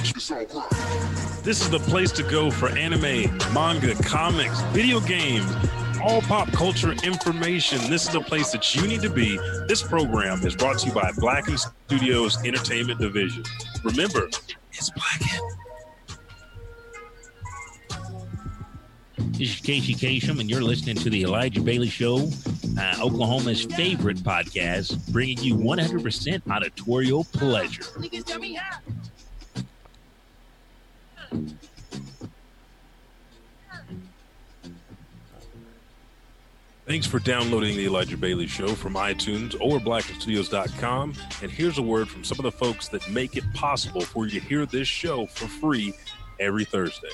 culture. This is the place to go for anime, manga, comics, video games, all pop culture information. This is the place that you need to be. This program is brought to you by Blacken Studios Entertainment Division. Remember, it's Blacken. This is Casey Kasem, and you're listening to the Elijah Bailey Show, uh, Oklahoma's favorite podcast, bringing you 100% auditorial pleasure. Thanks for downloading the Elijah Bailey Show from iTunes or blackenstudios.com. And here's a word from some of the folks that make it possible for you to hear this show for free every Thursday.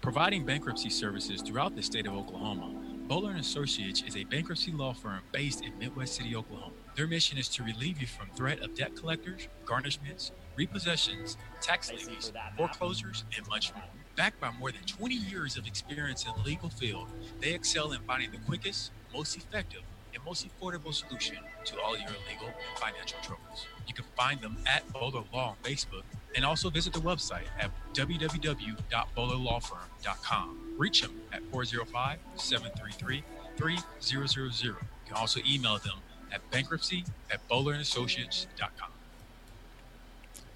Providing bankruptcy services throughout the state of Oklahoma, Bowler Associates is a bankruptcy law firm based in Midwest City, Oklahoma. Their mission is to relieve you from threat of debt collectors, garnishments, repossessions, tax liens, foreclosures, and much more. Backed by more than 20 years of experience in the legal field, they excel in finding the quickest, most effective, and most affordable solution to all your legal and financial troubles. You can find them at Bowler Law on Facebook and also visit the website at www.bowlerlawfirm.com. Reach them at 405 733 3000. You can also email them at bankruptcy at bowlerandassociates.com.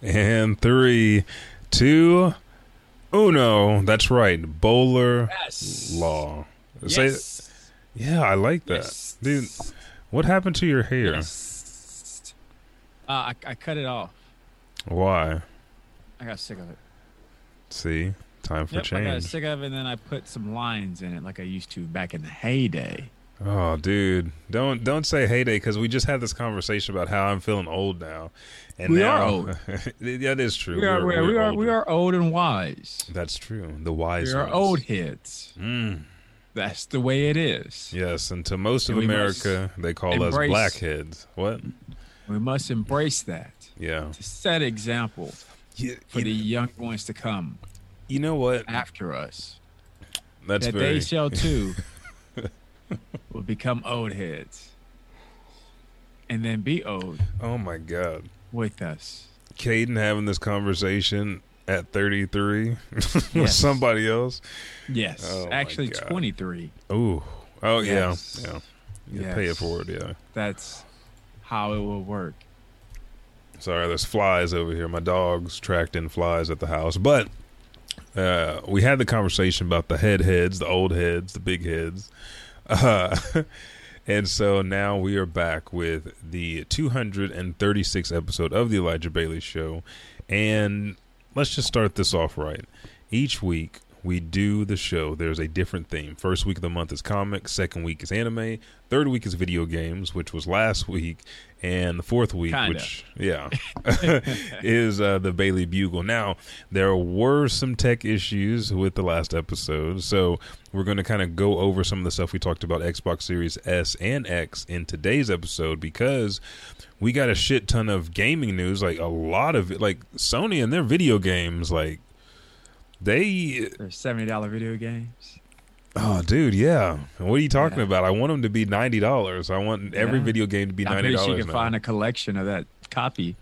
And three, two, uno. That's right. Bowler Yes. Law. Yes. Say, yeah, I like that. Yes. Dude, what happened to your hair? Yes. Uh, I, I cut it off. Why? I got sick of it. See, time for Yep, I got sick of it, and then I put some lines in it like I used to back in the heyday. Oh, dude, don't don't say heyday because we just had this conversation about how I'm feeling old now, and We now are old. that is true. We are, we are, we are, we are old and wise. That's true. The wise. We are ones. old heads. Mm, That's the way it is. yes, and to most of And must America, they call us blackheads. What? We must embrace that Yeah. to set example You, for the young ones to come you know what? after us. That's that very. they shall too will become old heads and then be old oh my God, with us. Caden having this conversation at 33 with Yes. somebody else. Yes, Oh, actually 23. Ooh. Oh Yes. yeah. Yeah. You pay it forward. Yeah. That's how it will work. Sorry, there's flies over here. My dog's tracked in flies at the house. But uh, we had the conversation about the head heads, the old heads, the big heads. Uh, and so now we are back with the 236th episode of the Elijah Bailey Show. And let's just start this off right. Each week, we do the show. There's a different theme. First week of the month is comics. Second week is anime. Third week is video games, which was last week. And the fourth week, Kinda. which, yeah, is uh, the Bailey Bugle. Now, there were some tech issues with the last episode. So we're going to kind of go over some of the stuff we talked about Xbox Series S and X in today's episode because we got a shit ton of gaming news. Like a lot of it, like Sony and their video games, like they They're $70 video games. Oh, dude, yeah. What are you talking Yeah. about? I want them to be ninety dollars. I want every Yeah. video game to be ninety sure you dollars. can find a collection of that copy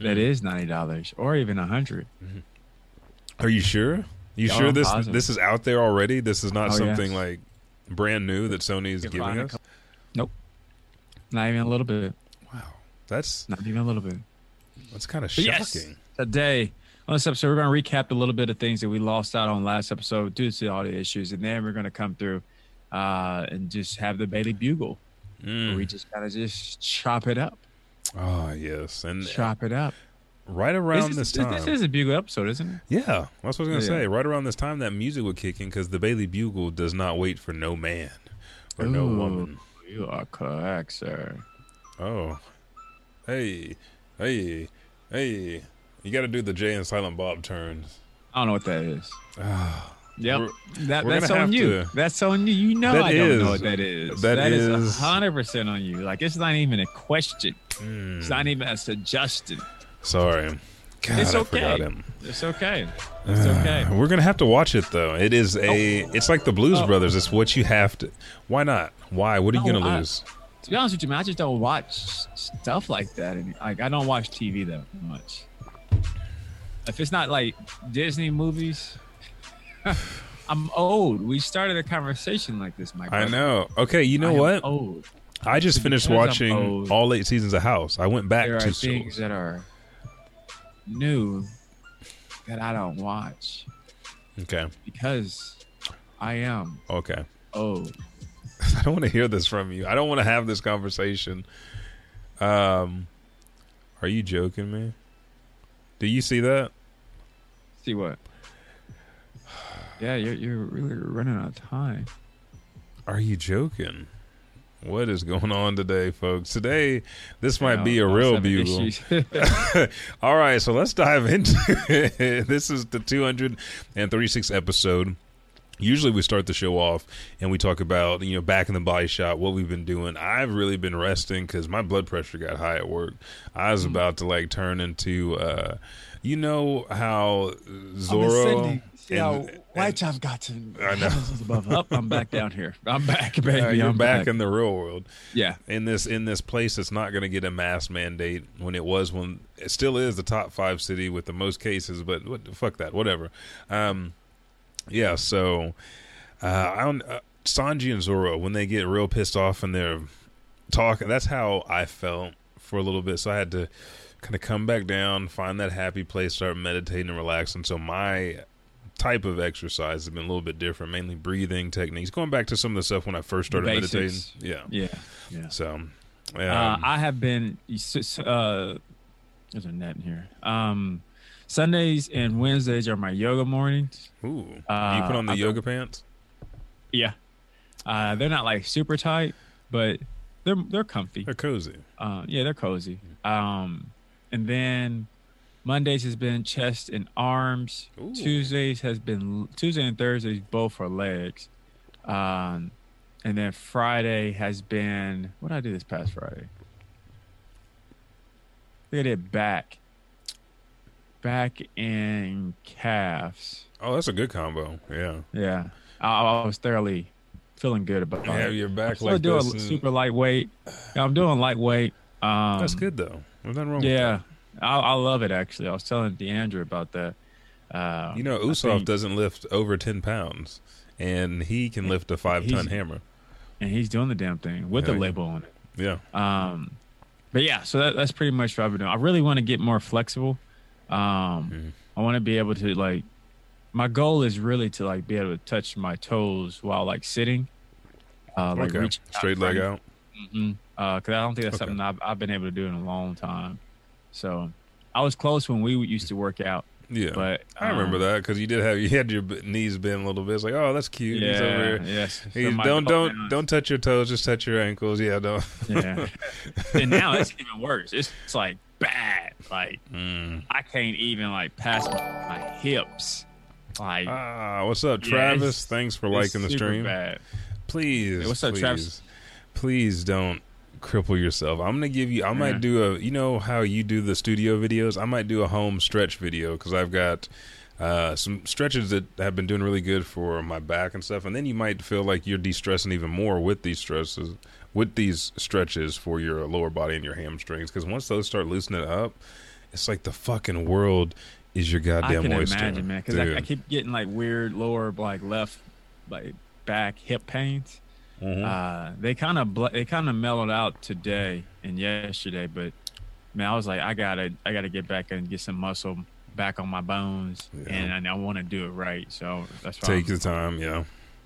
that Mm. is $90 or even a 100 Are you sure? You Oh, sure this positive. this is out there already? This is not Oh, something yes. like brand new that Sony is giving us. cou- Nope. Not even a little bit. Wow, that's Not even a little bit. that's kind of But shocking. yes, today on this episode, we're going to recap a little bit of things that we lost out on last episode due to all the issues, and then we're going to come through uh, and just have the Bailey Bugle. Mm. We just kind of just chop it up, Oh yes, and chop it up. right around this, this is, time, this is a Bugle episode, isn't it? yeah, that's what I was gonna Yeah. say. Right around this time, that music would kick in because the Bailey Bugle does not wait for no man or no woman. You are correct, sir. Oh, hey, hey, hey! You got to do the Jay and Silent Bob turns. I don't know what that is. Ah. Yep, We're- that, we're that's on you. to- That's on you. You know I don't know what that is. that that is is- hundred percent on you. Like it's not even a question. Mm. It's not even a suggestion. Sorry. God, It's okay. It's okay. It's okay. We're gonna have to watch it though. It is a. It's like the Blues Oh. Brothers. It's what you have to. Why not? Why? What are you No, gonna I- lose? to be honest with you, man, I just don't watch stuff like that. Like, I don't watch TV that much. If it's not like Disney movies, I'm old. We started a conversation like this, Mike. I know. Okay, you know I what? Old. I just finished Because I'm watching all eight seasons of House. I went back There are to things that are new that I don't watch Okay. because I am Okay. old. I don't want to hear this from you. I don't want to have this conversation. Um, are you joking me? Do you see that? See what? Yeah, you're you're really running out of time. Are you joking? What is going on today, folks? Today, this might Yeah, be a real bugle. All right, so let's dive into it. This is the 236th episode. Usually we start the show off and we talk about, you know, back in the body shop, what we've been doing. I've really been resting because my blood pressure got high at work. I was about to like turn into, uh, you know, how Zoro. See how and- white I've got to. I know. above. Up, I'm back down here. I'm back, baby. Uh, you're I'm back in the real world. yeah. in this in this place that's not going to get a mass mandate when it was when it still is the top five city with the most cases but what fuck that whatever um yeah so uh i don't uh, sanji and zoro when they get real pissed off and they're talking that's how i felt for a little bit so i had to kind of come back down find that happy place start meditating and relaxing so my type of exercise has been a little bit different mainly breathing techniques going back to some of the stuff when i first started meditating yeah Yeah. Yeah. so, um, uh, I have been. Uh, there's a net in here. Um, Sundays and Wednesdays are my yoga mornings. ooh, uh, you put on the I've yoga pants? Yeah. Uh, they're not like super tight, but they're they're comfy. They're cozy. Uh, yeah, they're cozy. Um, and then Mondays has been chest and arms. Ooh. Tuesdays has been Tuesday and Thursdays both for legs. Um, and then Friday has been what did I do this past Friday? I think I did back, back and calves. Oh, that's a good combo. Yeah, Yeah, I, I was thoroughly feeling good about it. your I'm back still like doing and- super lightweight. Yeah, I'm doing lightweight. Um, that's good though. There's nothing wrong. Yeah, I, I love it actually. I was telling DeAndre about that. Uh. You know, I Usopp think- doesn't lift over ten pounds, and he can lift a five ton hammer. and he's doing the damn thing with Yeah, the yeah. label on it. Yeah, Um, but yeah, so that, that's pretty much what I've been doing. I really want to get more flexible. Um, Mhm. I want to be able to like. My goal is really to like be able to touch my toes while like sitting. Uh, like okay. reach Straight leg out. Mm-hmm. Uh, cause I don't think that's Okay. something I've, I've been able to do in a long time. So I was close when we used to work out, Yeah, but I remember um, that because you did have you had your knees bent a little bit. It's like, oh, that's cute. He's over Yeah, here. yes. He's- don't don't don't touch your toes. Just touch your ankles. Yeah, don't. Yeah. and now it's even worse. It's, it's like bad. Like Mm. I can't even like pass my, hips. Like Ah, what's up, Travis? it's- Thanks for liking the stream. Bad. Please, Hey, what's up, please, Travis? Please don't cripple yourself. I'm gonna give you. I might Yeah. do a. You know how you do the studio videos. I might do a home stretch video because I've got uh, some stretches that have been doing really good for my back and stuff. And then you might feel like you're de-stressing even more with these stresses, with these stretches for your lower body and your hamstrings. Because once those start loosening up, it's like the fucking world is your goddamn I can oyster. imagine, man, because I, I keep getting like weird lower, like left, like back hip pains. Mhm. Uh, they kind of bl- they kind of mellowed out today and yesterday, but man, I was like, I gotta I gotta get back and get some muscle back on my bones, Yeah. and, and I want to do it right. So that's why Take I'm your time. Yeah.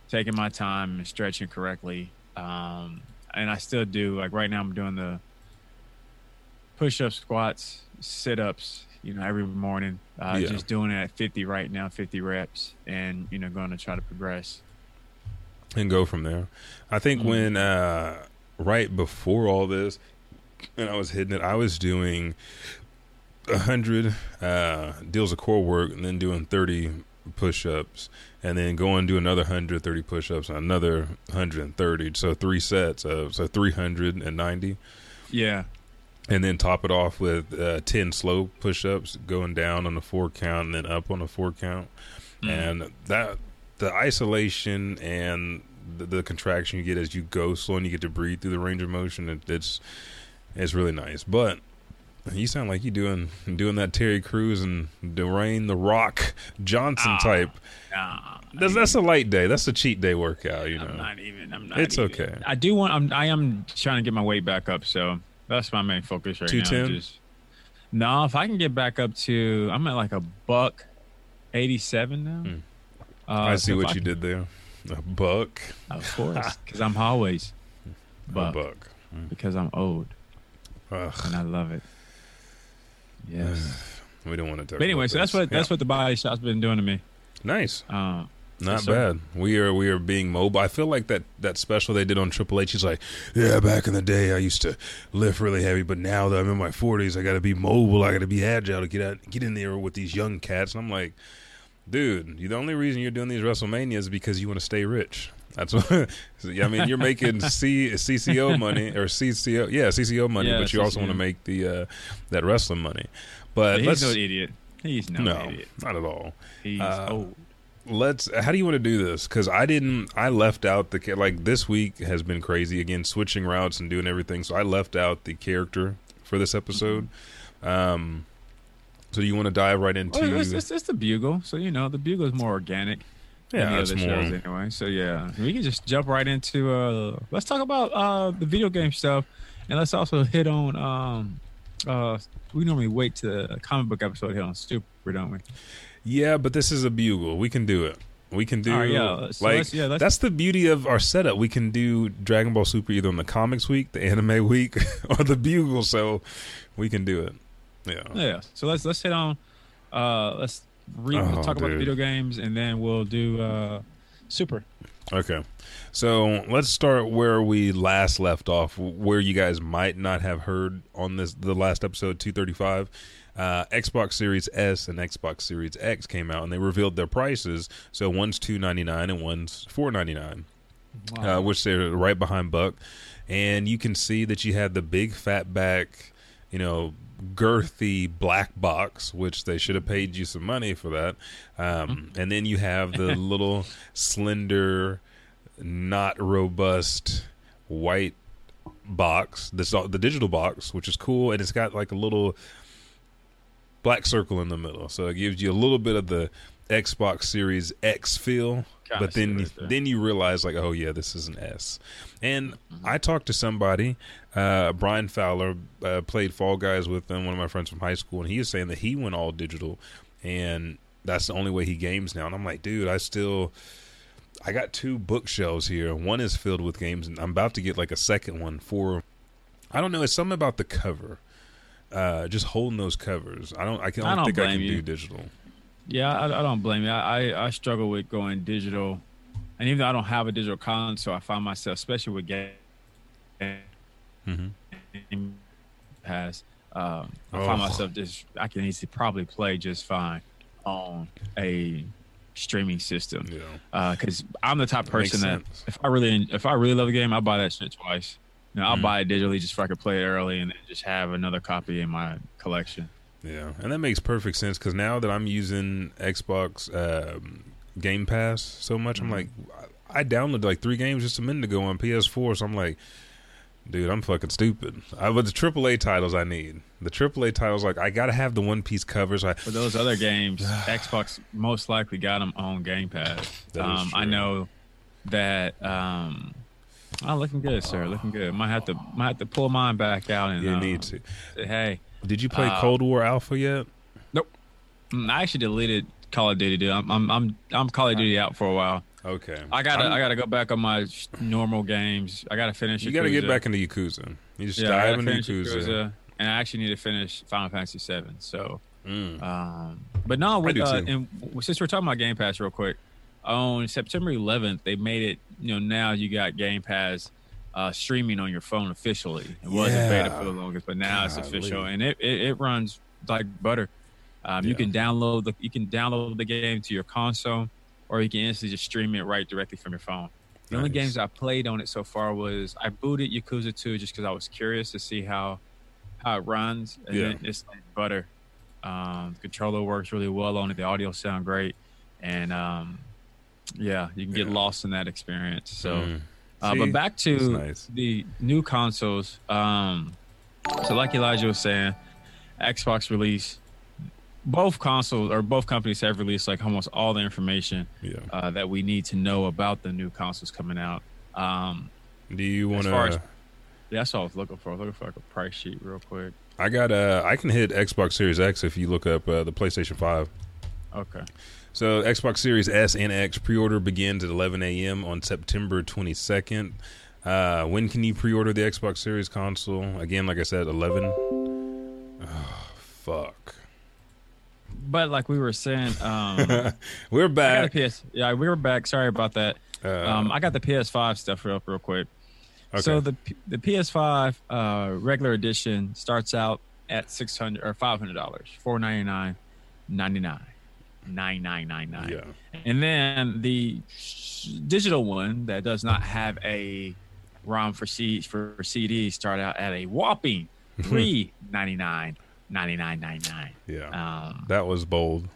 taking my time and stretching correctly. Um, and I still do like right now. I'm doing the push-ups, squats, sit-ups. You know, every morning. Uh, Yeah. Just doing it at 50 right now, 50 reps, and you know, going to try to progress. And go from there. I think Mhm. when uh, right before all this, and I was hitting it, I was doing a hundred uh, deals of core work, and then doing thirty push-ups, and then going and do another 130 push-ups, and another hundred and thirty. So three sets of so three hundred and ninety, Yeah. and then top it off with uh, ten slow push-ups, going down on the four count, and then up on the four count Mm. and that the isolation and the, the contraction you get as you go slow and you get to breathe through the range of motion. It, it's it's really nice. But you sound like you doing doing that Terry Crews and Dwayne the Rock Johnson Ah, type. Nah, That's that's a light day. That's a cheat day workout. You know. I'm not even. I'm not. It's even. okay. I do want. I'm. I am trying to get my weight back up. So that's my main focus right now. 210? Just, no, if I can get back up to, I'm at like a buck, eighty-seven now. Hmm. Uh, I see so what I you can- did there. A buck. Of course, because I'm always, a but buck. because I'm old Ugh, and I love it. Yes. we don't want to talk. But anyway, so that's what that's what the body shop's been doing to me. nice. Uh, Not bad. We are we are being mobile. I feel like that that special they did on Triple H. He's like, yeah, back in the day, I used to lift really heavy, but now that I'm in my 40s, I got to be mobile. I got to be agile to get out, get in there with these young cats. And I'm like, dude, the only reason you're doing these WrestleManias is because you want to stay rich. That's what. I mean, you're making C CCO money or CCO, yeah, CCO money, Yeah, but you also want to make the uh, that wrestling money. But he's let's no idiot. He's no, no, idiot. not at all He's Uh, old. let's how do you want to do this because i didn't i left out the like this week has been crazy again switching routes and doing everything so i left out the character for this episode um so you want to dive right into Well, it's, it's, it's the bugle, so you know the bugle is more organic. yeah than the other more shows anyway. So yeah, we can just jump right into. uh Let's talk about uh the video game stuff, and let's also hit on. um uh We normally wait to the comic book episode hit on Super, don't we? yeah but this is a bugle we can do it we can do right, yeah, so like let's- yeah, let's- that's the beauty of our setup we can do dragon ball super either on the comics week the anime week or the bugle so we can do it yeah Yeah. So let's let's hit on. uh Let's re- Oh, we'll talk about dude. video games, and then we'll do uh Super. Okay. So let's start where we last left off, where you guys might not have heard on this the last episode 235. Uh, Xbox Series S and Xbox Series X came out and they revealed their prices. So one's two ninety nine and one's four ninety nine, uh, which they're right behind Buck. And you can see that you had the big fat back, you know, girthy black box, which they should have paid you some money for that. Um, and then you have the little slender, not robust white box. This the digital box, which is cool, and it's got like a little black circle in the middle, so it gives you a little bit of the Xbox Series X feel. Kinda but then, right there. then you realize like, oh yeah, this is an S. And I talked to somebody, uh, Brian Fowler, uh, played Fall Guys with them, one of my friends from high school, and he was saying that he went all digital, and that's the only way he games now. And I'm like, dude, I still. I got two bookshelves here. One is filled with games, and I'm about to get like a second one for. I don't know. It's something about the cover. Uh, just holding those covers. I don't. I, can, I I don't, don't think I can you. do digital. Yeah, I, I don't blame you. I, I I struggle with going digital, and even though I don't have a digital console, I find myself, especially with game hmm pass, um, I Oh. find myself just I can easily probably play just fine on a streaming system Yeah. because I'm the type of That person that if I really if I really love a game, I buy that shit twice. You know, I'll Mhm. buy it digitally just so I can play it early and then just have another copy in my collection. Yeah, and that makes perfect sense because now that I'm using Xbox um, Game Pass so much, I'm Mhm. like, I downloaded like three games just a minute ago on PS4, so I'm like, dude, I'm fucking stupid. I but the AAA titles I need. The AAA titles, like, I gotta have the One Piece covers. I For those other games, Xbox most likely got them on Game Pass. Um, I know that. Um, oh, looking good, sir. Looking good. Might have to might have to pull mine back out and you uh, need to. say, hey, Did you play uh, Cold War Alpha yet? Nope. I actually deleted Call of Duty. Dude. I'm I'm I'm, I'm Call of Duty out for a while. Okay, I gotta I'm- I gotta go back on my sh- normal games. I gotta finish. You got to get back into Yakuza. You just Yeah, dive gotta into Yakuza. Yakuza, and I actually need to finish Final Fantasy VII. So. Mm. Um, but no, with, do uh, and since we're talking about Game Pass, real quick, on September 11th, they made it. You know, now you got Game Pass uh, streaming on your phone officially. It wasn't beta for the longest, but now it's official, and it, it, it runs like butter. Um, You can download the you can download the game to your console, or you can instantly just stream it right directly from your phone. The only games I played on it so far was I booted Yakuza 2 just because I was curious to see how how it runs, and Yeah. it's like butter. Um, the controller works really well on it. The audio sound great, and um, Yeah, you can get Yeah. lost in that experience. So, Mm. Uh, but back to nice. the new consoles. Um, so, like Elijah was saying, Xbox release. Both consoles or both companies have released like almost all the information Yeah. uh, that we need to know about the new consoles coming out. Um, Do you want to? that's what I was looking for. I was looking for like a price sheet real quick. I got. Uh, I can hit Xbox Series X if you look up uh, the PlayStation Five. Okay. So Xbox Series S and X pre-order begins at 11 a.m. on September 22nd. Uh, when can you pre-order the Xbox Series console? Again, like I said, 11. Oh, fuck. But like we were saying, um, We're I got a back. PS. Yeah, we were back. Sorry about that. Uh, Um, I got the PS5 stuff real real quick. Okay. So the the PS5 uh, regular edition starts out at six hundred or five hundred dollars, four ninety nine, ninety nine, nine nine nine nine. yeah. And then the digital one that does not have a ROM for C for CD start out at a whopping three ninety nine, ninety nine ninety nine. Yeah. Um, that was bold.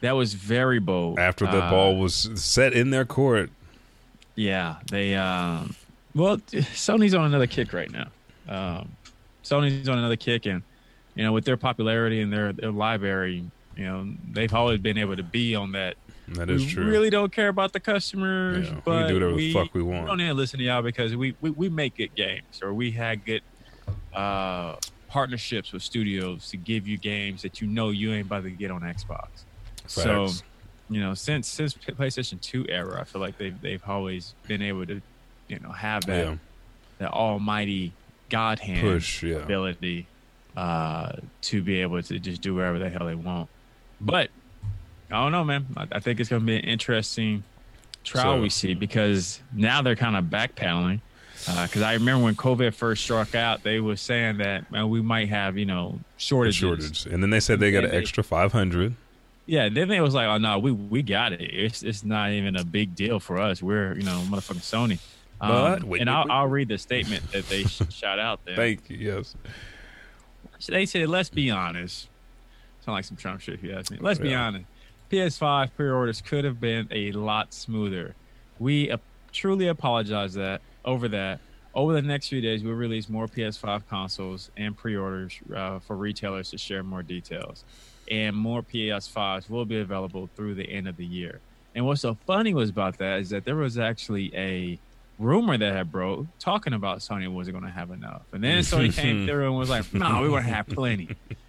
that was very bold. After the Uh, ball was set in their court. Yeah, they. Um, well, Sony's on another kick right now. Um, Sony's on another kick, and you know, with their popularity and their their library, you know, they've always been able to be on that. That is we true. really don't care about the customers, Yeah, we do whatever the fuck we want. We don't need to listen to y'all because we, we we make good games, or we had good uh, partnerships with studios to give you games that you know you ain't about to get on Xbox. So you know, since since PlayStation Two era, I feel like they've they've always been able to, you know, have that yeah. that almighty God hand Push. Yeah. ability uh, to be able to just do whatever the hell they want. But I don't know, man. I, I think it's going to be an interesting trial So- we see because now they're kind of backpedaling. Because I remember when COVID first struck out, they were saying that man, we might have you know shortages. Shortage. And then they said they got an they- extra 500. Yeah, then they was like, oh no, we we got it. It's it's not even a big deal for us. We're you know motherfucking Sony. Um, But- wait, and wait, I'll, wait. I'll read the statement that they shot out there. Thank you. Yes. So they said, let's be honest. Sound like some Trump shit if you ask me. Let's be honest. PS5 pre-orders could have been a lot smoother. We uh, truly apologize that over that. Over the next few days, we'll release more PS5 consoles and pre-orders uh, for retailers to share more details, and more PS5s will be available through the end of the year. And what's so funny was about that is that there was actually a rumor that had broke talking about Sony wasn't going to have enough, and then Sony came through and was like, "No, we're going to have plenty."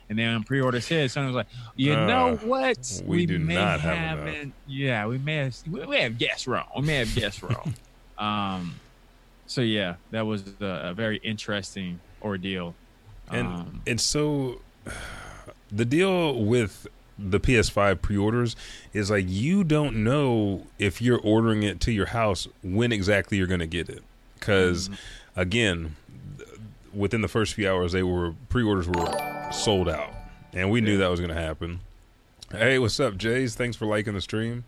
And then when pre-orders hit, Sony was like, "You Uh, know what? we do may not have enough." haven't- Yeah, we may have we may have guessed wrong. We may have guessed wrong." um, so yeah, that was a, a very interesting ordeal. And um, it's so the deal with the PS5 pre-orders is like you don't know if you're ordering it to your house when exactly you're going to get it. Because again th- within the first few hours they were pre-orders were sold out. And we knew that was going to happen. Hey what's up jays? Thanks for liking the stream.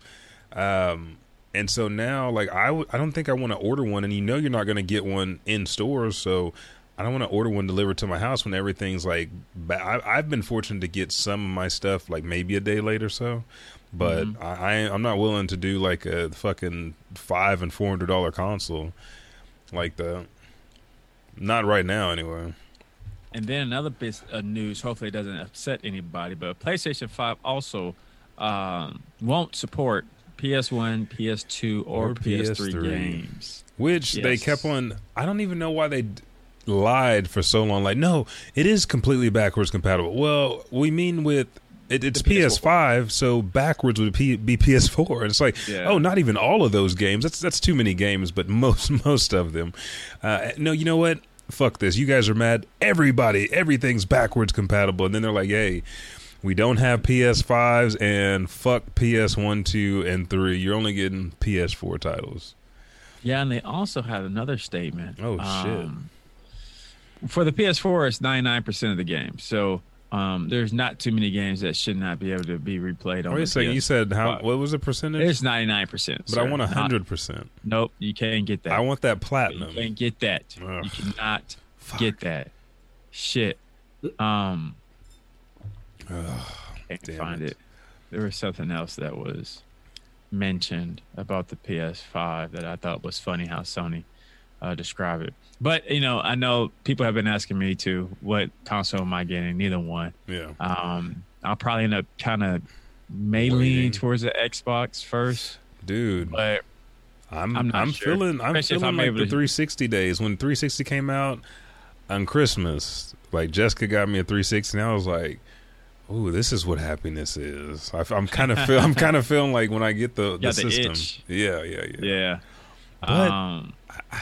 Um and so now like I w- I don't think i want to order one and you know you're not going to get one in stores so I don't want to order one delivered to my house when everything's like. Ba- I, I've been fortunate to get some of my stuff like maybe a day late or so, but Mm-hmm. I, I I'm not willing to do like a fucking five and four hundred dollar console like that. Not right now, anyway. And then another bit of news, hopefully it doesn't upset anybody, but PlayStation 5 also um, won't support PS1, PS2, or, Or PS3, PS3. games. Which they kept on. I don't even know why they lied for so long. Like, no, it is completely backwards compatible. Well, we mean with. It, it's PS4. PS5, so backwards would P, be PS4. And it's like, Yeah. oh, not even all of those games. That's that's too many games, but most most of them. Uh, no, you know what? Fuck this. You guys are mad. Everybody, everything's backwards compatible. And then they're like, hey, we don't have PS5s and fuck PS1, 2, and 3. You're only getting PS4 titles. Yeah, and they also had another statement. Oh, shit. For the PS4, it's 99% of the game. So um, there's not too many games that should not be able to be replayed on Wait the a second. You PS5. said how? What was the percentage? It's 99%. but I want hundred percent. Nope, you can't get that. I want that You platinum. can't get that. Ugh. You cannot Fuck. get that. Shit. Um, Ugh, can't find it. it. There was something else that was. mentioned about the PS5 that I thought was funny how Sony uh, described it. But you know, I know people have been asking me too, what console am I getting? Neither one. Yeah. Um, I'll probably end up kind of may lean towards the Xbox first, Dude, but I'm I'm I'm, sure. feeling I'm Especially feeling I'm like the to- 360 days when 360 came out on Christmas. Like Jessica got me a 360, and I was like, "Ooh, this is what happiness is." I, am kind of feel I'm kind of feeling like when I get the, the the system. itch. Yeah, yeah, yeah. yeah. But- um,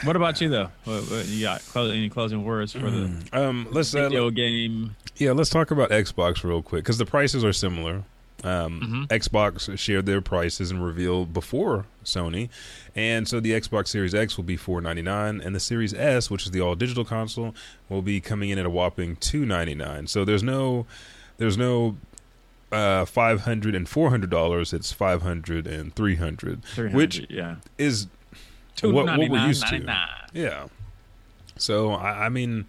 what about you though? What, what, you got any closing words for the Um, let's uh, video game? yeah, let's talk about Xbox real quick because the prices are similar. Um, Mhm. Xbox shared their prices and revealed before Sony, and so the Xbox Series X will be four ninety nine, and the Series S, which is the all digital console, will be coming in at a whopping two ninety nine. So there's no, there's no. Uh, five hundred and four hundred dollars. It's five hundred and three hundred, 300, which yeah, is two what- what we're ninety nine used to. yeah. So I, I mean,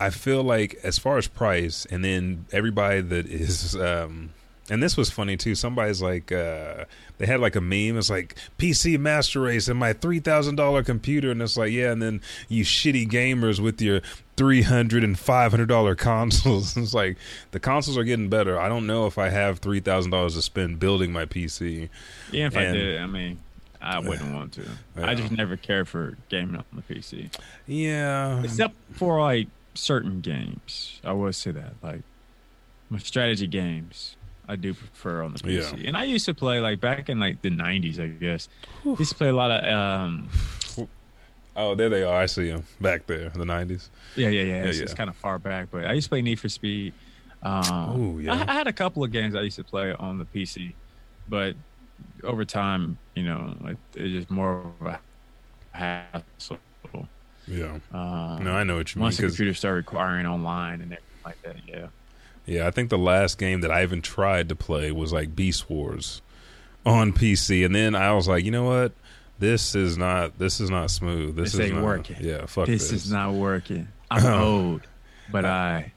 I feel like as far as price, and then everybody that is, um, and this was funny too. Somebody's like, uh, they had like a meme. It's like PC Master Race and my three thousand dollar computer, and it's like, yeah, and then you shitty gamers with your three hundred and five hundred dollar consoles. it's like the consoles are getting better. I don't know if I have three thousand dollars to spend building my PC. Yeah, if I did, I mean, I wouldn't want to. I just never cared for gaming on the PC, Yeah, except for like certain games. I will say that, like my strategy games, I do prefer on the PC. Yeah. And I used to play like back in like the '90s, I guess. used to play a lot of um, Oh, there they are. I see them back there, in the nineties. Yeah, yeah, yeah. It's, Yeah, it's kind of far back, but I used to play Need for Speed. Um, Ooh, yeah. I, I had a couple of games I used to play on the PC, but over time, you know, like, it's just more of a hassle. Yeah. Um, No, I know what you mean. once the 'cause- computer started requiring online and everything like that, yeah. yeah, I think the last game that I even tried to play was like Beast Wars on PC, and then I was like, you know what? This is not. This is not smooth. This, This is ain't not, working. Yeah, fuck This this. is not working. I'm old, but I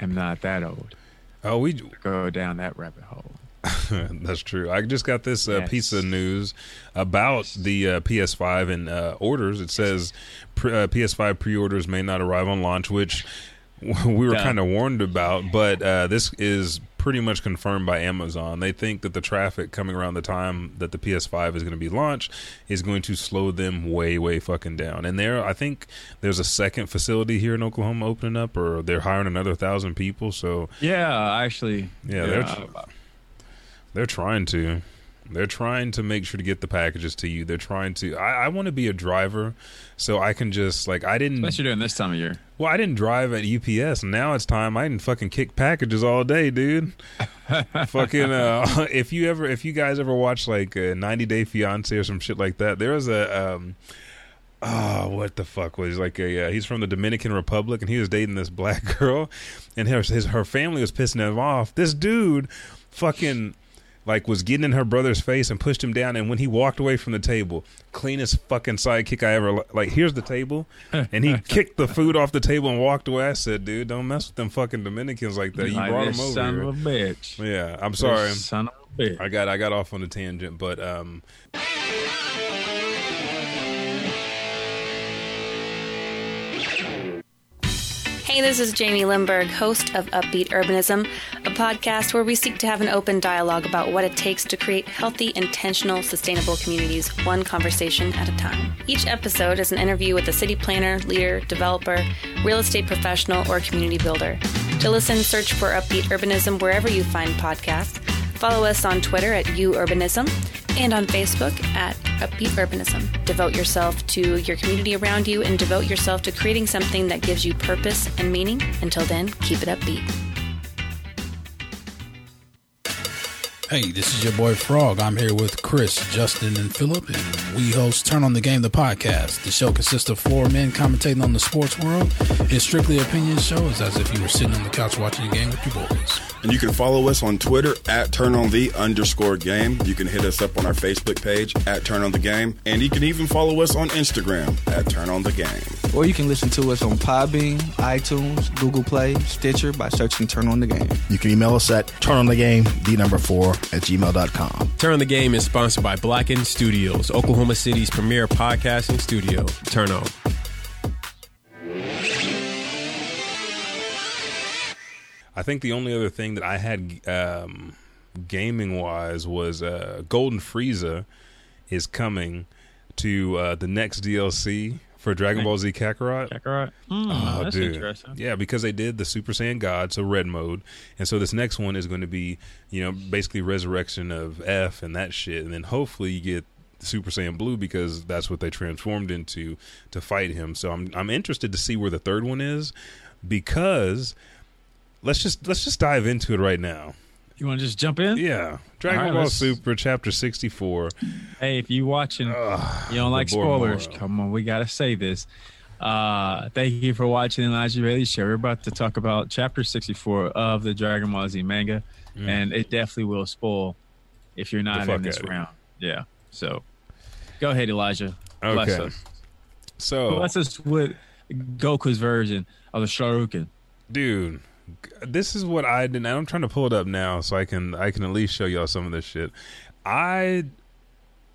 am not that old. Oh, we. Go down that rabbit hole. that's true. I just got this uh, Yes. piece of news about the uh, PS5 and uh, orders. It says pre- uh, PS5 pre-orders may not arrive on launch, which we were kind of warned about. But uh, this is pretty much confirmed by Amazon. They think that the traffic coming around the time that the PS5 is going to be launched is going to slow them way, way fucking down. And there, I think there's a second facility here in Oklahoma opening up, or they're hiring another thousand people. So Yeah, actually. Yeah, they're- they're trying to. They're trying to make sure to get the packages to you. They're trying to. I, I want to be a driver, so I can just like I didn't. Especially doing this time of year. Well, I didn't drive at UPS. Now it's time. I can fucking kick packages all day, dude. fucking. Uh, if you ever, if you guys ever watch like a 90 Day Fiance or some shit like that, there was a. Um, Oh, what the fuck was like a? Uh, he's from the Dominican Republic, and he was dating this black girl, and her his her family was pissing him off. This dude, fucking, like was getting in her brother's face and pushed him down. And when he walked away from the table, cleanest fucking sidekick I ever like. Here's the table, and he kicked the food off the table and walked away. I said, dude, don't mess with them fucking Dominicans like that. You Like brought this them over son here. of a bitch. Yeah, I'm sorry. This Son of a bitch. I got I got off on a tangent, but um, Hey, this is Jamie Limburg, host of Upbeat Urbanism, a podcast where we seek to have an open dialogue about what it takes to create healthy, intentional, sustainable communities, one conversation at a time. Each episode is an interview with a city planner, leader, developer, real estate professional, or community builder. To listen, search for Upbeat Urbanism wherever you find podcasts. Follow us on Twitter at UUrbanism and on Facebook at Upbeat Urbanism. Devote yourself to your community around you and devote yourself to creating something that gives you purpose and meaning. Until then, keep it upbeat. Hey, this is your boy Frog. I'm here with Chris, Justin, and Philip, and we host Turn on the Game, the podcast. The show consists of four men commentating on the sports world. It's strictly opinion show. It's as if you were sitting on the couch watching a game with your boys. And you can follow us on Twitter at Turn On The underscore game. You can hit us up on our Facebook page at Turn On The Game. And you can even follow us on Instagram at Turn On The Game. Or you can listen to us on Podbean, iTunes, Google Play, Stitcher by searching Turn On The Game. You can email us at turnonthegame, the number four, at gmail.com. Turn on the Game is sponsored by Blacken Studios, Oklahoma City's premier podcasting studio. Turn on. I think the only other thing that I had um, gaming wise was uh, Golden Frieza is coming to uh, the next DLC for Dragon Ball Z Kakarot. Kakarot. Hmm, Oh, that's dude. interesting. Yeah, because they did the Super Saiyan God, so red mode, and so this next one is going to be, you know, basically resurrection of F and that shit, and then hopefully you get Super Saiyan Blue because that's what they transformed into to fight him. So I'm I'm interested to see where the third one is because let's just let's just dive into it right now. You want to just jump in? Yeah, Dragon right, Ball let's- Super Chapter 64. Hey, if you watching, you don't like spoilers. Come on, we gotta say this. Uh, thank you for watching Elijah Bailey Show. We're about to talk about Chapter 64 of the Dragon Ball Z manga, Mm. and it definitely will spoil if you're not in this of it. round. Yeah. So, go ahead, Elijah. Bless Okay. us. So Bless us with Goku's version of the Sharukan. dude this is what i did and i'm trying to pull it up now so i can i can at least show y'all some of this shit i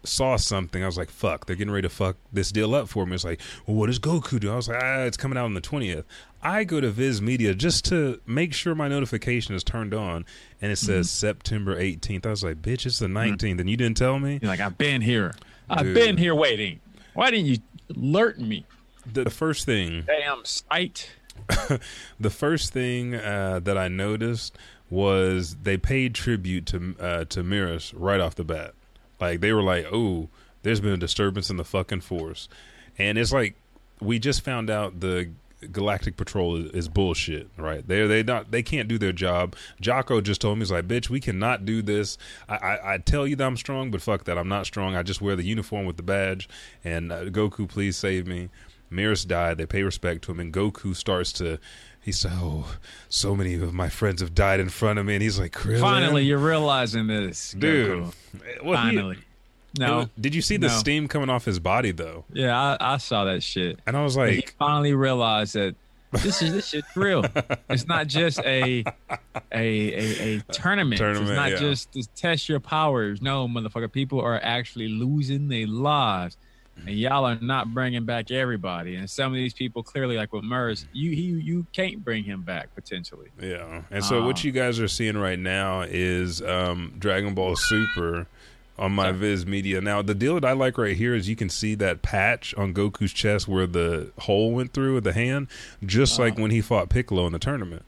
saw something i was like fuck they're getting ready to fuck this deal up for me it's like well what does goku do i was like ah it's coming out on the 20th i go to viz media just to make sure my notification is turned on and it says september 18th i was like bitch it's the 19th and you didn't tell me You're like, I've been here. I've Dude. been here waiting. Why didn't you alert me? the, the first thing Damn sight. the first thing uh, that I noticed was they paid tribute to uh, to Merus right off the bat. Like they were like, "Oh, there's been a disturbance in the fucking force," and it's like we just found out the Galactic Patrol is, is bullshit. Right? They they not they can't do their job. Jaco just told me he's like, "Bitch, we cannot do this. I, I I tell you that I'm strong, but fuck that. I'm not strong. I just wear the uniform with the badge. And uh, Goku, please save me." Merus died. They pay respect to him, and Goku starts to. He said, "Oh, so many of my friends have died in front of me," and he's like, Krillin? Finally, you're realizing this, dude." Goku. Well, Finally. it no. was- did you see the No. steam coming off his body though? Yeah, I, I saw that shit. And I was And he like, finally realized that this is this shit's real. it's not just a a a, a tournament. Tournament, It's not yeah. just to test your powers. No, motherfucker, people are actually losing their lives. And y'all are not bringing back everybody. And some of these people, clearly, like with Merus, you he, you can't bring him back potentially. Yeah. And so what Ah. you guys are seeing right now is um, Dragon Ball Super on my Viz Media. Now the deal that I like right here is you can see that patch on Goku's chest where the hole went through with the hand, just like when he fought Piccolo in the tournament.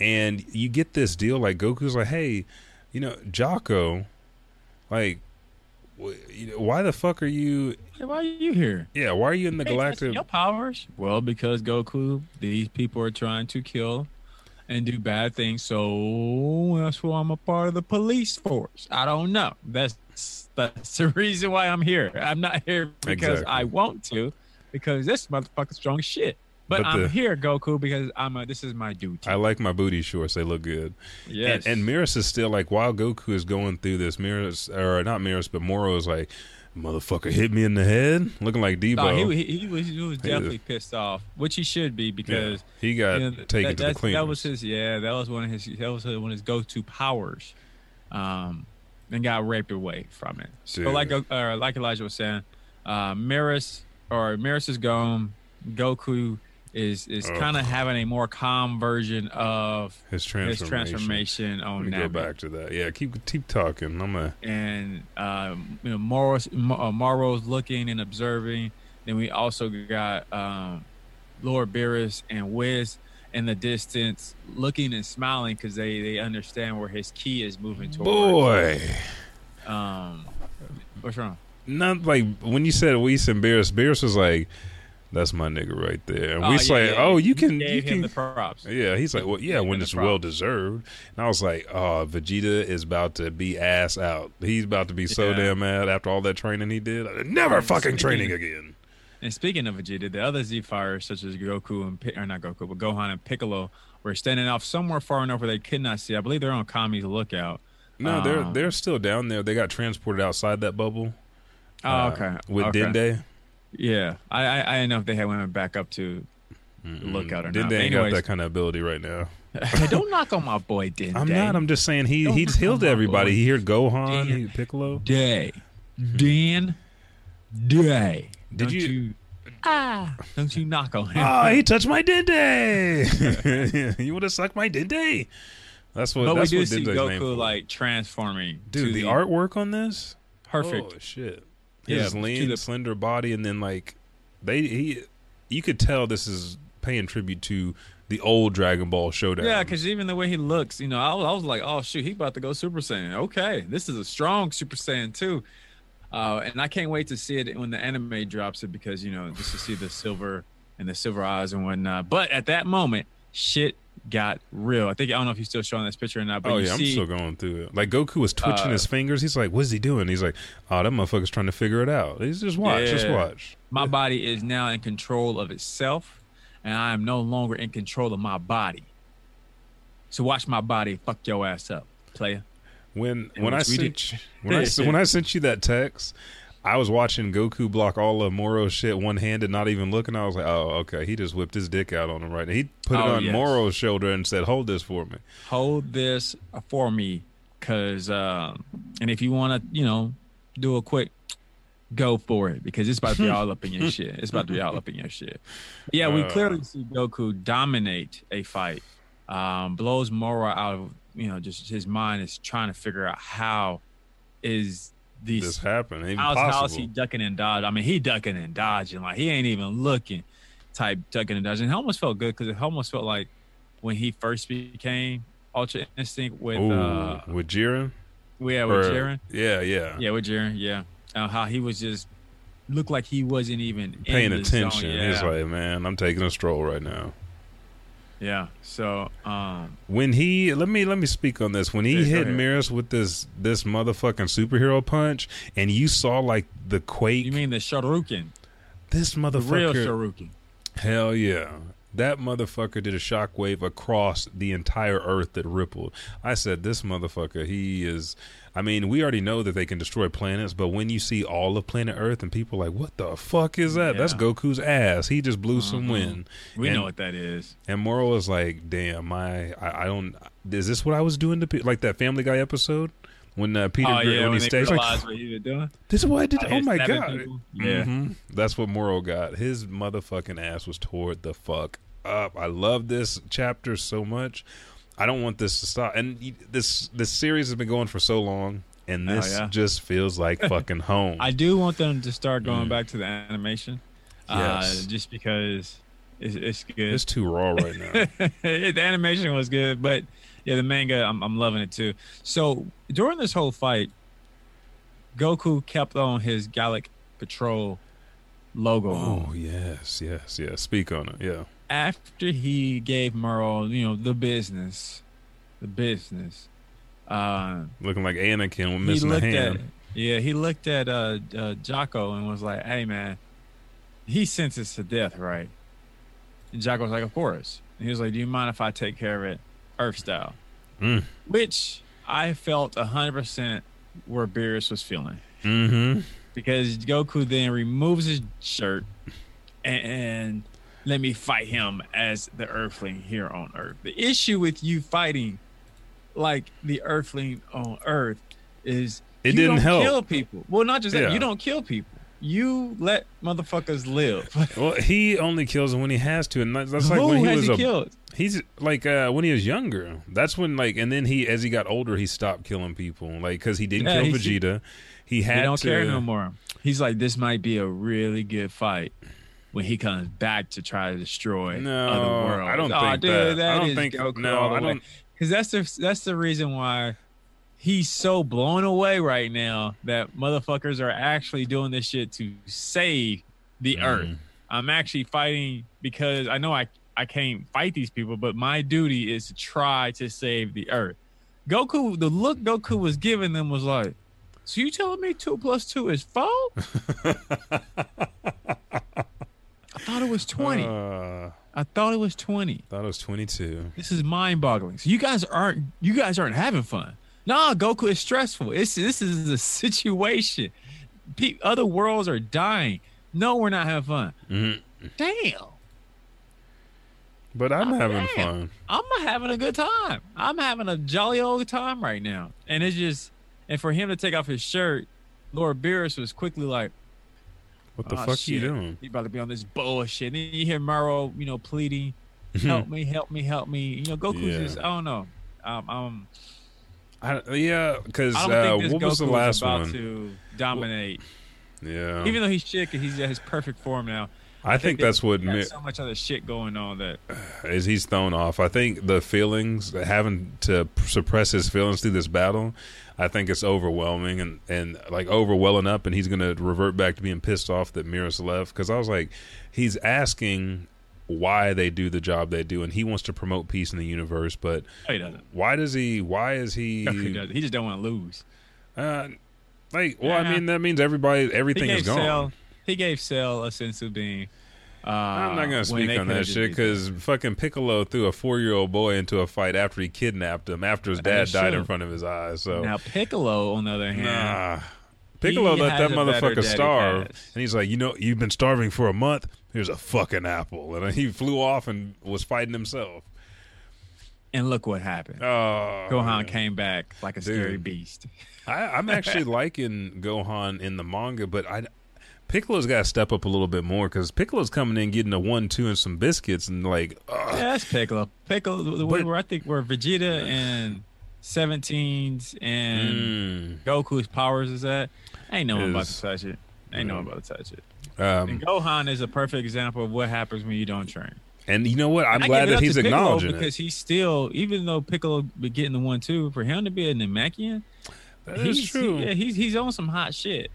And you get this deal like Goku's like, hey, you know, Jaco, like, wh- you know, why the fuck are you? Hey, why are you here? Yeah, why are you in the Hey, Galactic? Your powers? Well, because Goku, these people are trying to kill and do bad things. So that's why I'm a part of the police force. I don't know. That's that's the reason why I'm here. I'm not here because Exactly. I want to, because this motherfucker's strong as shit. But, But I'm the- here, Goku, because I'm a, this is my duty. I like my booty shorts; they look good. Yes. And, and is still like, while Goku is going through this, Merus or not Merus, but Moro is like, motherfucker hit me in the head, looking like Debo. No, he, he, he was, he was definitely pissed off, which he should be because Yeah, he got you know, taken that, to the cleaners. That was his, yeah, that was one of his, that was one of his go-to powers, um, and got raped away from it. So Dude. like, uh, like Elijah was saying, uh, Merus or Merus is gone. Goku is is Ugh. kind of having a more calm version of his his transformation. transformation on go back to that. Yeah, keep keep talking. I'm a and um, you know Moro's, uh, Moro's looking and observing. Then we also got um, Lord Beerus and Whis in the distance, looking and smiling because they they understand where his ki is moving towards. boy. Um, what's wrong? Not like when you said Whis and Beerus. Beerus was like, "That's my nigga right there." And Oh, Whis yeah, like, yeah. "Oh, you can, you him can." the props. Yeah, he's like, "Well, yeah, when it's well deserved." And I was like, "Oh, Vegeta is about to be ass out. He's about to be so Yeah. damn mad after all that training he did. Never fucking Speaking- training again." And speaking of Vegeta, the other Z fighters such as Goku and or not Goku, but Gohan and Piccolo were standing off somewhere far enough where they could not see. I believe they're on Kami's lookout. No, they're Um, they're still down there. They got transported outside that bubble. Oh, uh, okay. With okay. Dende. Yeah, I, I I didn't know if they had women back up to look lookout or Did not. They ain't got that kind of ability right now. hey, don't knock on my boy Dende. I'm not. I'm just saying he Don't he's knock healed my everybody. boy. He heard Gohan, he Piccolo. Day, Dan, Day. Did Don't you- Ah, don't you knock on him. Oh, he touched my Dende. you want to suck my Dende? That's what. but we that's do what see name Goku for. like transforming. Dude, the, artwork on this perfect. Oh shit! Yeah, His to lean, the- slender body, and then like they he, you could tell this is paying tribute to the old Dragon Ball Showdown. Yeah, because even the way he looks, you know, I was, I was like, oh shoot, he about to go Super Saiyan. Okay, this is a strong Super Saiyan too, uh, and I can't wait to see it when the anime drops it because you know just to see the silver and the silver eyes and whatnot. But at that moment, shit got real. I think I don't know if he's still showing this picture or not, but oh yeah, see, I'm still going through it. Like Goku was twitching Uh, his fingers. He's like, "What's he doing?" He's like, "Oh, that motherfucker's trying to figure it out." He's just watch, just watch. my body is now in control of itself, and I am no longer in control of my body. So watch my body fuck your ass up, player. When And when I sent you- when I when I sent you that text, I was watching Goku block all of Moro's shit one handed, not even looking. I was like, "Oh, okay." He just whipped his dick out on him right now. He put it Oh, on yes. Moro's shoulder and said, "Hold this for me." hold this for me because um and if you want to you know do a quick go for it because it's about to be all up in your shit it's about to be all up in your shit yeah we Uh. clearly see goku dominate a fight um blows Moro out of you know just his mind is trying to figure out how is these This happened. Even how's, how's he ducking and dodging? I mean, he ducking and dodging like he ain't even looking. Type ducking and dodging. It almost felt good because it almost felt like when he first became Ultra Instinct with Ooh, uh, with Jiren. yeah, with Or- Jiren. Yeah, yeah. Yeah, with Jiren. Yeah, uh, how he was just looked like he wasn't even Paying in attention. Yeah. He's like, "Man, I'm taking a stroll right now." Yeah. So um, When he let me let me speak on this. When he Yeah, hit. Mirror with this this motherfucking superhero punch, and you saw like the quake. you mean the Shoryuken, this the real motherfucker? Shoryuken? Hell yeah. That motherfucker did a shockwave across the entire earth that rippled. I said, this motherfucker, he is. I mean, we already know that they can destroy planets, but when you see all of planet Earth and people are like, what the fuck is that? That's Goku's ass. He just blew some Mhm. wind. We And- know what that is. And Moro was like, damn, my, I, I don't. Is this what I was doing to pe-? like that Family Guy episode when uh, Peter oh Gr- yeah, when when he they stays like, what he was doing. this is what I did. Out oh my god. people. Yeah. Mhm. That's what Moro got. His motherfucking ass was tore the fuck up. I love this chapter so much. I don't want this to stop. And this this series has been going for so long, and Oh, this yeah. just feels like fucking home. I do want them to start going Mm. back to the animation, Yes. uh, just because it's, it's good. it's too raw right now. the animation was good, but yeah, the manga, I'm, I'm loving it too. So during this whole fight, Goku kept on his Galactic Patrol logo. on. oh yes, yes, yes. Speak on it. Yeah. After he gave Merle, you know, the business, the business. Uh, Looking like Anakin with he missing a hand. at yeah he looked at uh, uh Jaco and was like hey man he's sentenced to death right and Jaco was like of course and he was like do you mind if I take care of it earth style Mm. which I felt 100% where Beerus was feeling Mm-hmm. because Goku then removes his shirt and, and let me fight him as the Earthling here on Earth. The issue with you fighting like the Earthling on Earth is It you didn't don't help. kill people. Well, not just that, Yeah. you don't kill people. You let motherfuckers live. Well, he only kills them when he has to, and that's, like Who when he has was he a killed? He's like uh, when he was younger. That's when like, and then he, as he got older, he stopped killing people, like because he didn't Yeah, kill Vegeta. He had He don't to. care no more. He's like, this might be a really good fight when he comes back to try to destroy No, other worlds. I don't oh, think dude, that. that I don't is think- no, I don't- Because that's the that's the reason why he's so blown away right now that motherfuckers are actually doing this shit to save the Mm-hmm. earth. I'm actually fighting because I know I I can't fight these people, but my duty is to try to save the earth. Goku, the look Goku was giving them was like, so you telling me two plus two is four? I thought it was twenty. Uh, I thought it was 20. Thought it was 22. This is mind-boggling. So you guys aren't you guys aren't having fun. Nah, Goku is stressful. It's this is a situation. Pe- other worlds are dying. No, we're not having fun. Mm-hmm. Damn. But I'm Oh, having damn. fun. I'm having a good time. I'm having a jolly old time right now. And it's just, and for him to take off his shirt, Lord Beerus was quickly like, What the "Oh, fuck shit. you doing? He about to be on this bullshit. And then you hear Moro, you know, pleading, help me, help me, help me. You know, Goku's Yeah. just, I don't know. Um, um, I, yeah, because I uh, think what Goku was the last about one? to dominate. Yeah, Even though he's 'cause he's at his perfect form now. I think that that's what mi- so much other shit going on that is he's thrown off. I think the feelings, having to suppress his feelings through this battle, I think it's overwhelming and, and like overwhelming up, and he's going to revert back to being pissed off that Merus left. Because I was like, he's asking why they do the job they do, and he wants to promote peace in the universe, but Oh, he doesn't. why does he? Why is he? he, he just don't want to lose. Uh, like, well, I mean, that means everybody, everything is gone. Cell, he gave Cell a sense of being. Uh, I'm not gonna speak on that shit because fucking Piccolo threw a four year old boy into a fight after he kidnapped him after his dad died in front of his eyes. So Now Piccolo, on the other hand, nah, Piccolo let that motherfucker starve, pass. and he's like, you know, you've been starving for a month. Here's a fucking apple, and he flew off and was fighting himself. and look what happened. Oh, Gohan man. came back like a Dude. scary beast. I, I'm actually liking Gohan in the manga, but I Piccolo's got to step up a little bit more because Piccolo's coming in getting a one, two, and some biscuits, and like, ugh. Yeah, that's Piccolo. Piccolo, the way where I think where Vegeta and 17s and mm. Goku's powers is at, ain't no one about to touch it. Ain't no one about to touch it. Um, and Gohan is a perfect example of what happens when you don't train. and you know what? I'm glad that he's acknowledging because it. he's still, even though Piccolo be getting the one two, for him to be a Namekian, That he's, true. he- yeah, he's he's on some hot shit.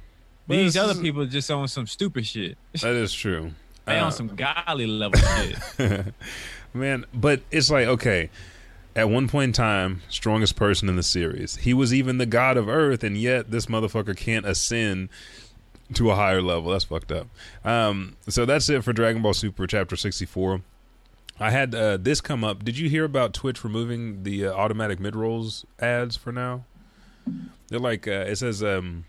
But These other is- people just on some stupid shit. That is true. They Uh, on some godly level shit. Man, but it's like okay. At one point in time, strongest person in the series. He was even the god of Earth, and yet this motherfucker can't ascend to a higher level. That's fucked up. Um, so that's it for Dragon Ball Super Chapter sixty four. I had uh, this come up. Did you hear about Twitch removing the uh, automatic mid rolls ads for now? They're like uh, it says um,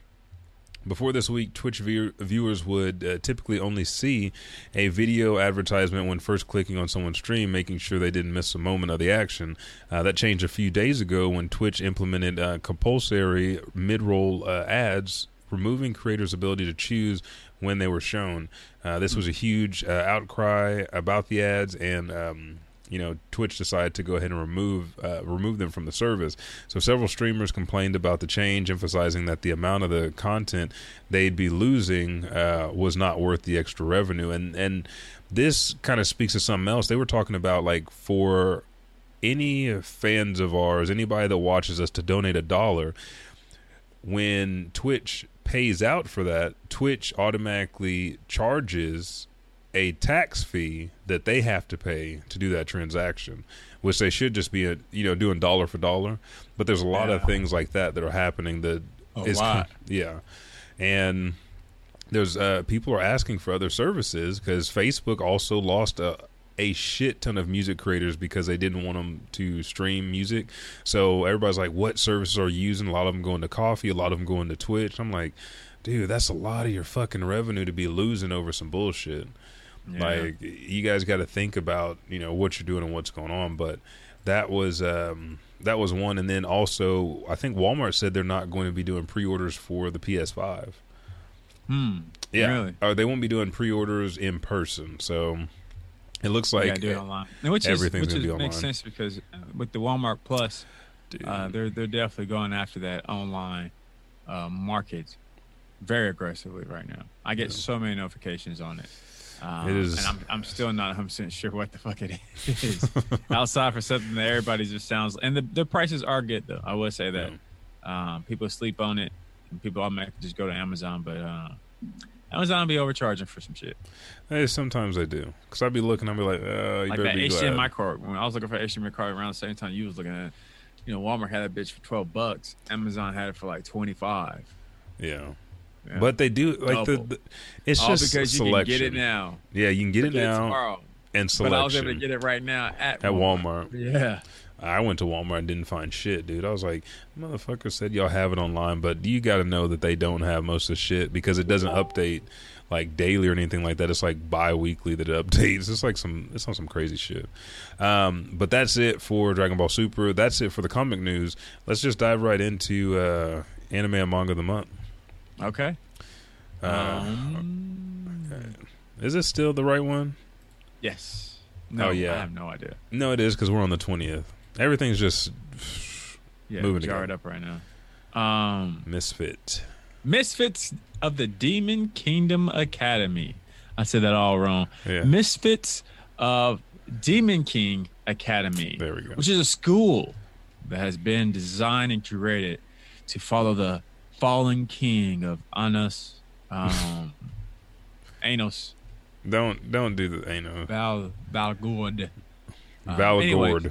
before this week, Twitch view- viewers would uh, typically only see a video advertisement when first clicking on someone's stream, making sure they didn't miss a moment of the action. Uh, that changed a few days ago when Twitch implemented uh, compulsory mid-roll uh, ads, removing creators' ability to choose when they were shown. Uh, this was a huge uh, outcry about the ads, and um, you know Twitch decided to go ahead and remove uh, remove them from the service. So several streamers complained about the change, emphasizing that the amount of the content they'd be losing uh, was not worth the extra revenue. And and this kind of speaks to something else. They were talking about like for any fans of ours, anybody that watches us to donate a dollar, when Twitch pays out for that, Twitch automatically charges a tax fee that they have to pay to do that transaction, which they should just be a, you know doing dollar for dollar. But there's a lot of things like that that are happening that A is lot. yeah, and there's uh, people are asking for other services because Facebook also lost a a shit ton of music creators because they didn't want them to stream music. So everybody's like, "What services are you using?" A lot of them going to Coffee, a lot of them going to Twitch. I'm like, dude, that's a lot of your fucking revenue to be losing over some bullshit. Yeah. Like, you guys got to think about you know what you're doing and what's going on. But that was um, that was one, and then also I think Walmart said they're not going to be doing pre-orders for the PS5. Hmm. Yeah, Really? or they won't be doing pre-orders in person. So it looks like gotta do it online, And which is, which is, makes online. sense because uh, with the Walmart Plus, uh, they're they're definitely going after that online uh, market very aggressively right now. I get so many notifications on it. Um, It is- and I'm I'm still not 100 percent sure what the fuck it is. Outside for something that everybody just sounds, and the the prices are good though. I will say that. Um, people sleep on it, and people automatically just go to Amazon, but uh, Amazon be overcharging for some shit. Hey, sometimes they do. Because I'd be looking, I'd be like, uh, you like that be HDMI cord. When I was looking for HDMI cord around the same time you was looking at, it, you know, Walmart had that bitch for twelve bucks. Amazon had it for like twenty five. Yeah. Yeah. But they do like the, the it's All just because you can get it now. Yeah, you can get it now. tomorrow. and But I was able to get it right now at at Walmart. Yeah. I went to Walmart and didn't find shit, dude. I was like, motherfucker said y'all have it online, but you got to know that they don't have most of the shit because it doesn't update like daily or anything like that. It's like bi-weekly that it updates. It's like some it's on some crazy shit. Um, but that's it for Dragon Ball Super. That's it for the comic news. Let's just dive right into uh, anime and manga of the month. Okay. Uh, Um, is this still the right one? Yes. No, oh yeah. I have no idea. No, it is because we're on the twentieth. Everything's just Yeah, moving jarred together. up right now. Um, Misfit. Misfits of the Demon Kingdom Academy. I said that all wrong. Yeah. Misfits of Demon King Academy. There we go. Which is a school that has been designed and curated to follow the fallen king of Anos, um, Anos, Don't don't do the anal. Val, Valgord. Um, Valgord. anyway,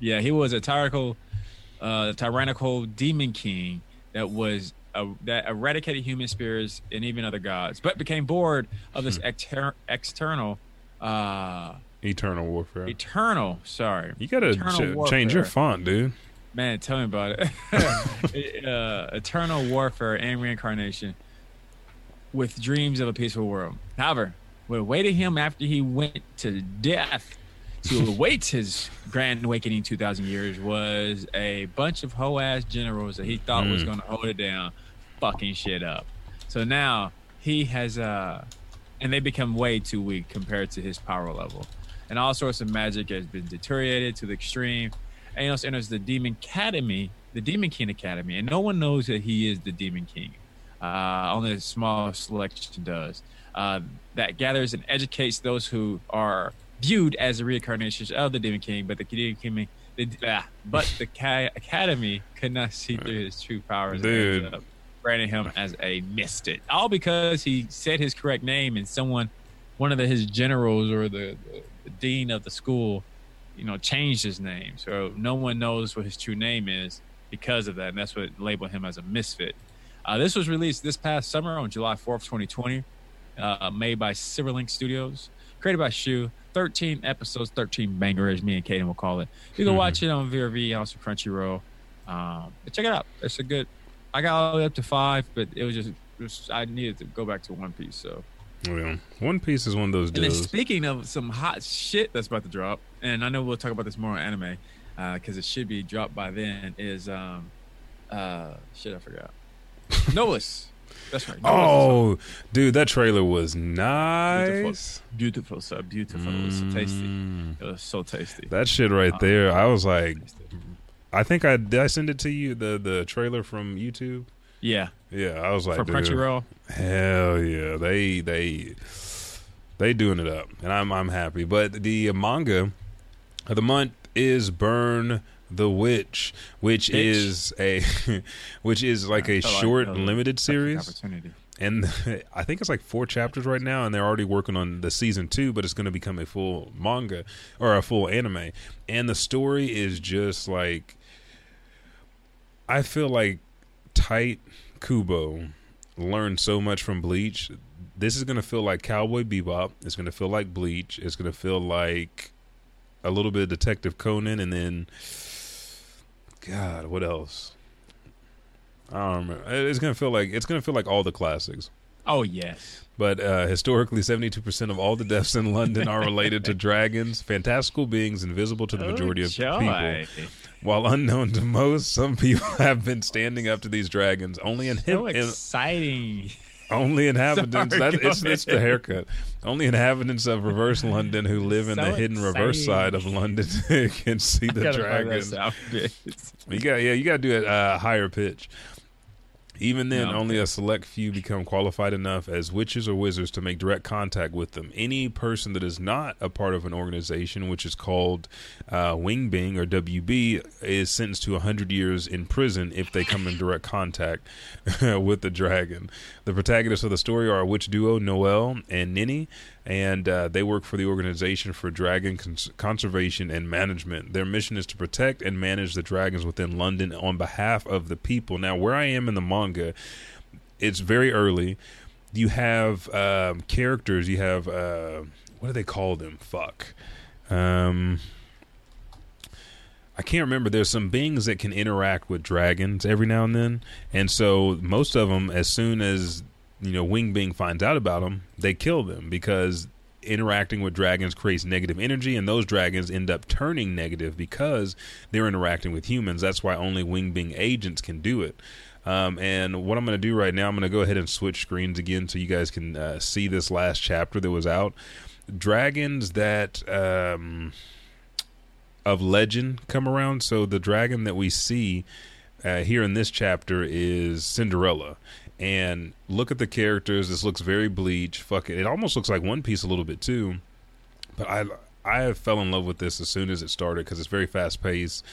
yeah, he was a tyrannical, uh, tyrannical demon king that was uh, that eradicated human spirits and even other gods, but became bored of Hmm. this exter- external, uh, Eternal warfare. eternal. Sorry, you gotta ch- change your font, dude. Man, tell me about it. uh, eternal warfare and reincarnation with dreams of a peaceful world. However, what awaited him after he went to death to await his grand awakening 2,000 years was a bunch of hoe ass generals that he thought was Mm. going to hold it down, fucking shit up. So now he has, uh, and they become way too weak compared to his power level. And all sorts of magic has been deteriorated to the extreme. Anos enters the Demon Academy, the Demon King Academy, and no one knows that he is the Demon King. Uh, only a small selection does. Uh, that gathers and educates those who are viewed as a reincarnation of the Demon King, but the Demon King, the, ah, but the ca- Academy could not see through his true powers, Dude. and branding him as a misfit. All because he said his correct name, and someone, one of the, his generals or the, the, the dean of the school, you know, changed his name. So no one knows what his true name is because of that. And that's what labeled him as a misfit. Uh, this was released this past summer on July 4th, 2020, uh, made by Silverlink Studios, created by Shu. 13 episodes, 13 bangers, me and Kaden will call it. You can Mhm. watch it on VRV, also Crunchyroll. Um, but check it out. It's a good, I got all the way up to five, but it was just, it was, I needed to go back to One Piece. So Yeah. One Piece is one of those and then speaking of some hot shit that's about to drop, and I know we'll talk about this more on anime because it should be dropped by then. Is um, uh, shit I forgot. Noah's. That's right. Noah's Oh, dude, that trailer was nice. beautiful, beautiful, so beautiful. It was so tasty. Mm. It was so tasty. That shit right there, I was like, I think I did. I send it to you the the trailer from YouTube. Yeah, Yeah, I was like, for dude, Crunchyroll. Hell yeah, they they they doing it up, and I'm I'm happy. But the manga of the month is Burn the Witch, which Bitch. is a which is like a I felt like short that limited series. Opportunity. and I think it's like four chapters right now, and they're already working on the season two, but it's going to become a full manga or a full anime. And the story is just like I feel like Tite Kubo learned so much from Bleach. This is going to feel like Cowboy Bebop. It's going to feel like Bleach. It's going to feel like a little bit of Detective Conan, and then God, what else? I don't remember. It's gonna feel like it's gonna feel like all the classics. Oh yes. But uh, historically, seventy-two percent of all the deaths in London are related to dragons, fantastical beings invisible to the majority of Oh, joy. people. While unknown to most, some people have been standing up to these dragons. Only in So him, exciting. Only inhabitants. Sorry, that, it's, it's the haircut. Only inhabitants of reverse London who live in So the hidden reverse side of London can see the Gotta dragons. You got yeah, you got to do it uh, higher pitch. Even then, No, only a select few become qualified enough as witches or wizards to make direct contact with them. Any person that is not a part of an organization, which is called uh, Wing Bind or WB, is sentenced to 100 years in prison if they come in direct contact with the dragon. The protagonists of the story are a witch duo, Noel and Ninny, and uh, they work for the Organization for Dragon Cons- Conservation and Management. Their mission is to protect and manage the dragons within London on behalf of the people. Now, where I am in the manga, it's very early. You have um, characters. You have uh, what do they call them? Fuck. Um, I can't remember. There's some beings that can interact with dragons every now and then, and so most of them, as soon as you know Wing Bind finds out about them, they kill them because interacting with dragons creates negative energy, and those dragons end up turning negative because they're interacting with humans. That's why only Wing Bind agents can do it. Um, and what I'm going to do right now, I'm going to go ahead and switch screens again so you guys can uh, see this last chapter that was out. Dragons that um, of legend come around. So the dragon that we see uh, here in this chapter is Cinderella. And look at the characters. This looks very bleach. Fuck it. It almost looks like One Piece a little bit too. But I I fell in love with this as soon as it started because it's very fast paced.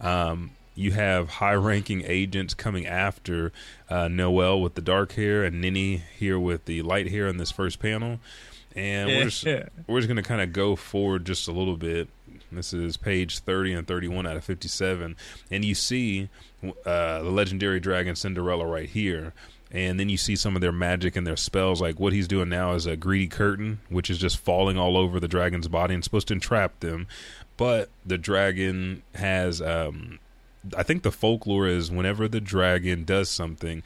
Um, you have high ranking agents coming after uh, Noel with the dark hair and Ninny here with the light hair in this first panel. And we're just, we're just going to kind of go forward just a little bit. This is page 30 and 31 out of 57. And you see uh, the legendary dragon Cinderella right here. And then you see some of their magic and their spells. Like what he's doing now is a greedy curtain, which is just falling all over the dragon's body and supposed to entrap them. But the dragon has um, I think the folklore is whenever the dragon does something,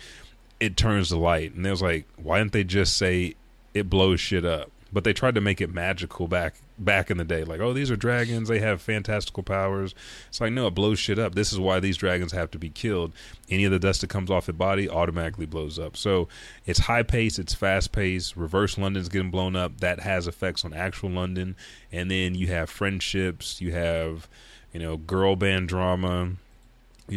it turns to light. And they was like, why didn't they just say it blows shit up? But they tried to make it magical back back in the day. Like, oh, these are dragons. They have fantastical powers. It's like, no, it blows shit up. This is why these dragons have to be killed. Any of the dust that comes off the body automatically blows up. So it's high pace. It's fast pace Reverse London's getting blown up. That has effects on actual London. And then you have friendships. You have, you know, girl band drama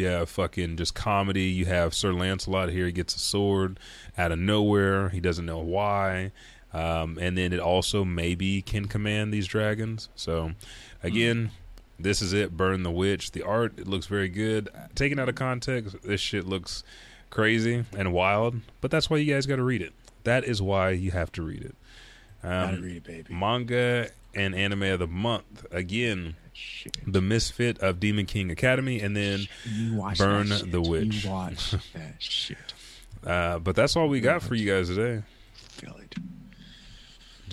have fucking just comedy. You have Sir Lancelot here. He gets a sword out of nowhere. He doesn't know why. Um, and then it also maybe can command these dragons. So, again, mm. this is it. Burn the Witch. The art it looks very good. Taken out of context, this shit looks crazy and wild. But that's why you guys got to read it. That is why you have to read it. Um, gotta read it, baby. Manga and anime of the month. Again, Shit. The Misfit of Demon King Academy, and then Burn the Witch. You watch that shit. Uh, but that's all we got for you guys today. Feel it.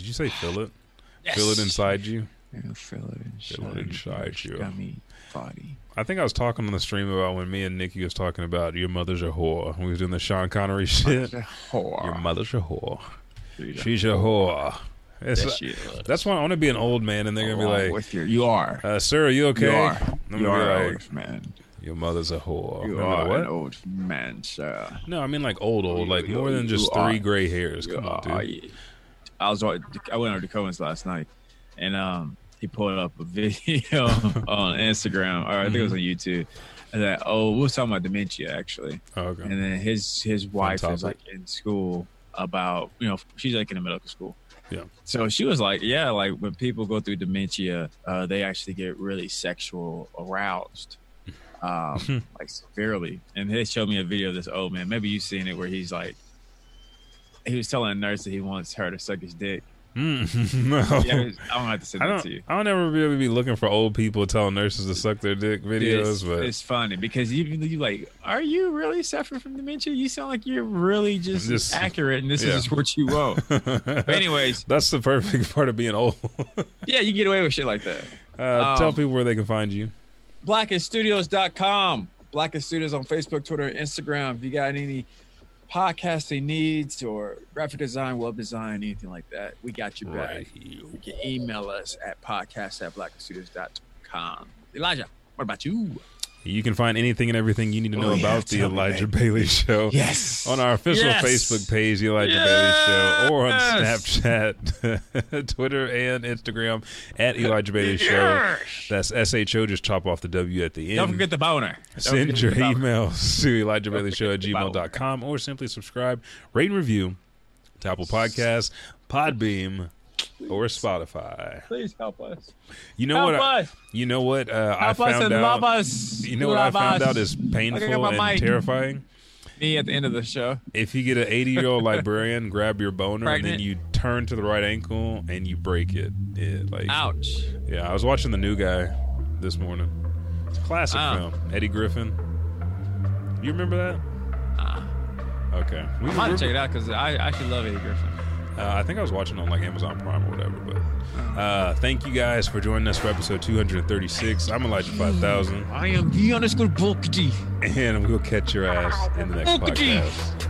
Did you say feel it? Yes. Feel it inside you? Yeah, feel it inside, feel it inside you. Gummy body. I think I was talking on the stream about when me and Nikki was talking about your mother's a whore. We was doing the Sean Connery shit. Whore. Your mother's a whore. She's a whore. It's, that's why I want to be an old man, and they're gonna be like, with you, "You are, uh, sir. Are you okay?" You are. I'm you are like, old man. Your mother's a whore. You are what? an old man, sir. No, I mean like old, old, like you, more than just three are. gray hairs. Come on, dude. I was I went over to Cohen's last night, and um, he pulled up a video on Instagram, or I think it was on mm-hmm. YouTube. That oh, we were talking about dementia actually. Oh, okay. And then his his wife is like in school about you know she's like in a medical school yeah. So she was like, yeah, like when people go through dementia, uh, they actually get really sexual aroused, um, like severely. And they showed me a video of this old man. Maybe you've seen it where he's like, he was telling a nurse that he wants her to suck his dick. Mm, no. Yeah, I don't have to send that to you. I don't ever really be looking for old people telling nurses to suck their dick videos, it's, but it's funny because you you like, are you really suffering from dementia? You sound like you're really just, just accurate, and this yeah. is what you want. anyways, that's the perfect part of being old. yeah, you get away with shit like that. Uh, um, tell people where they can find you. Blackeststudios.com. Blackest Studios on Facebook, Twitter, and Instagram. If you got any podcasting needs or graphic design, web design, anything like that, we got your back. Right. You can email us at podcast at blackstudios.com. Elijah, what about you? You can find anything and everything you need to know oh, yeah, about the Elijah me, Bailey Show. Yes. On our official yes. Facebook page, the Elijah yes. Bailey Show, or on Snapchat, Twitter, and Instagram at Elijah Bailey Show. That's S H O. Just chop off the W at the end. Don't forget the boner. Don't Send your emails to Elijah Bailey Show at gmail.com or simply subscribe, rate, and review to Apple Podcasts, Podbean, or Spotify. Please help us. You know help what? I, you know what? Uh, I found out. Us. You know what I found out is painful and mic. terrifying. Me at the end of the show. If you get an 80 year old librarian, grab your boner Pregnant. and then you turn to the right ankle and you break it. It like ouch. Yeah, I was watching the new guy this morning. It's a classic oh. film. Eddie Griffin. You remember that? Uh, okay, we, I might check it out because I actually love Eddie Griffin. Uh, I think I was watching on like Amazon Prime or whatever. But uh, thank you guys for joining us for episode 236. I'm Elijah 5000, I am the underscore Bulky. and we'll catch your ass in the next Bulky. podcast.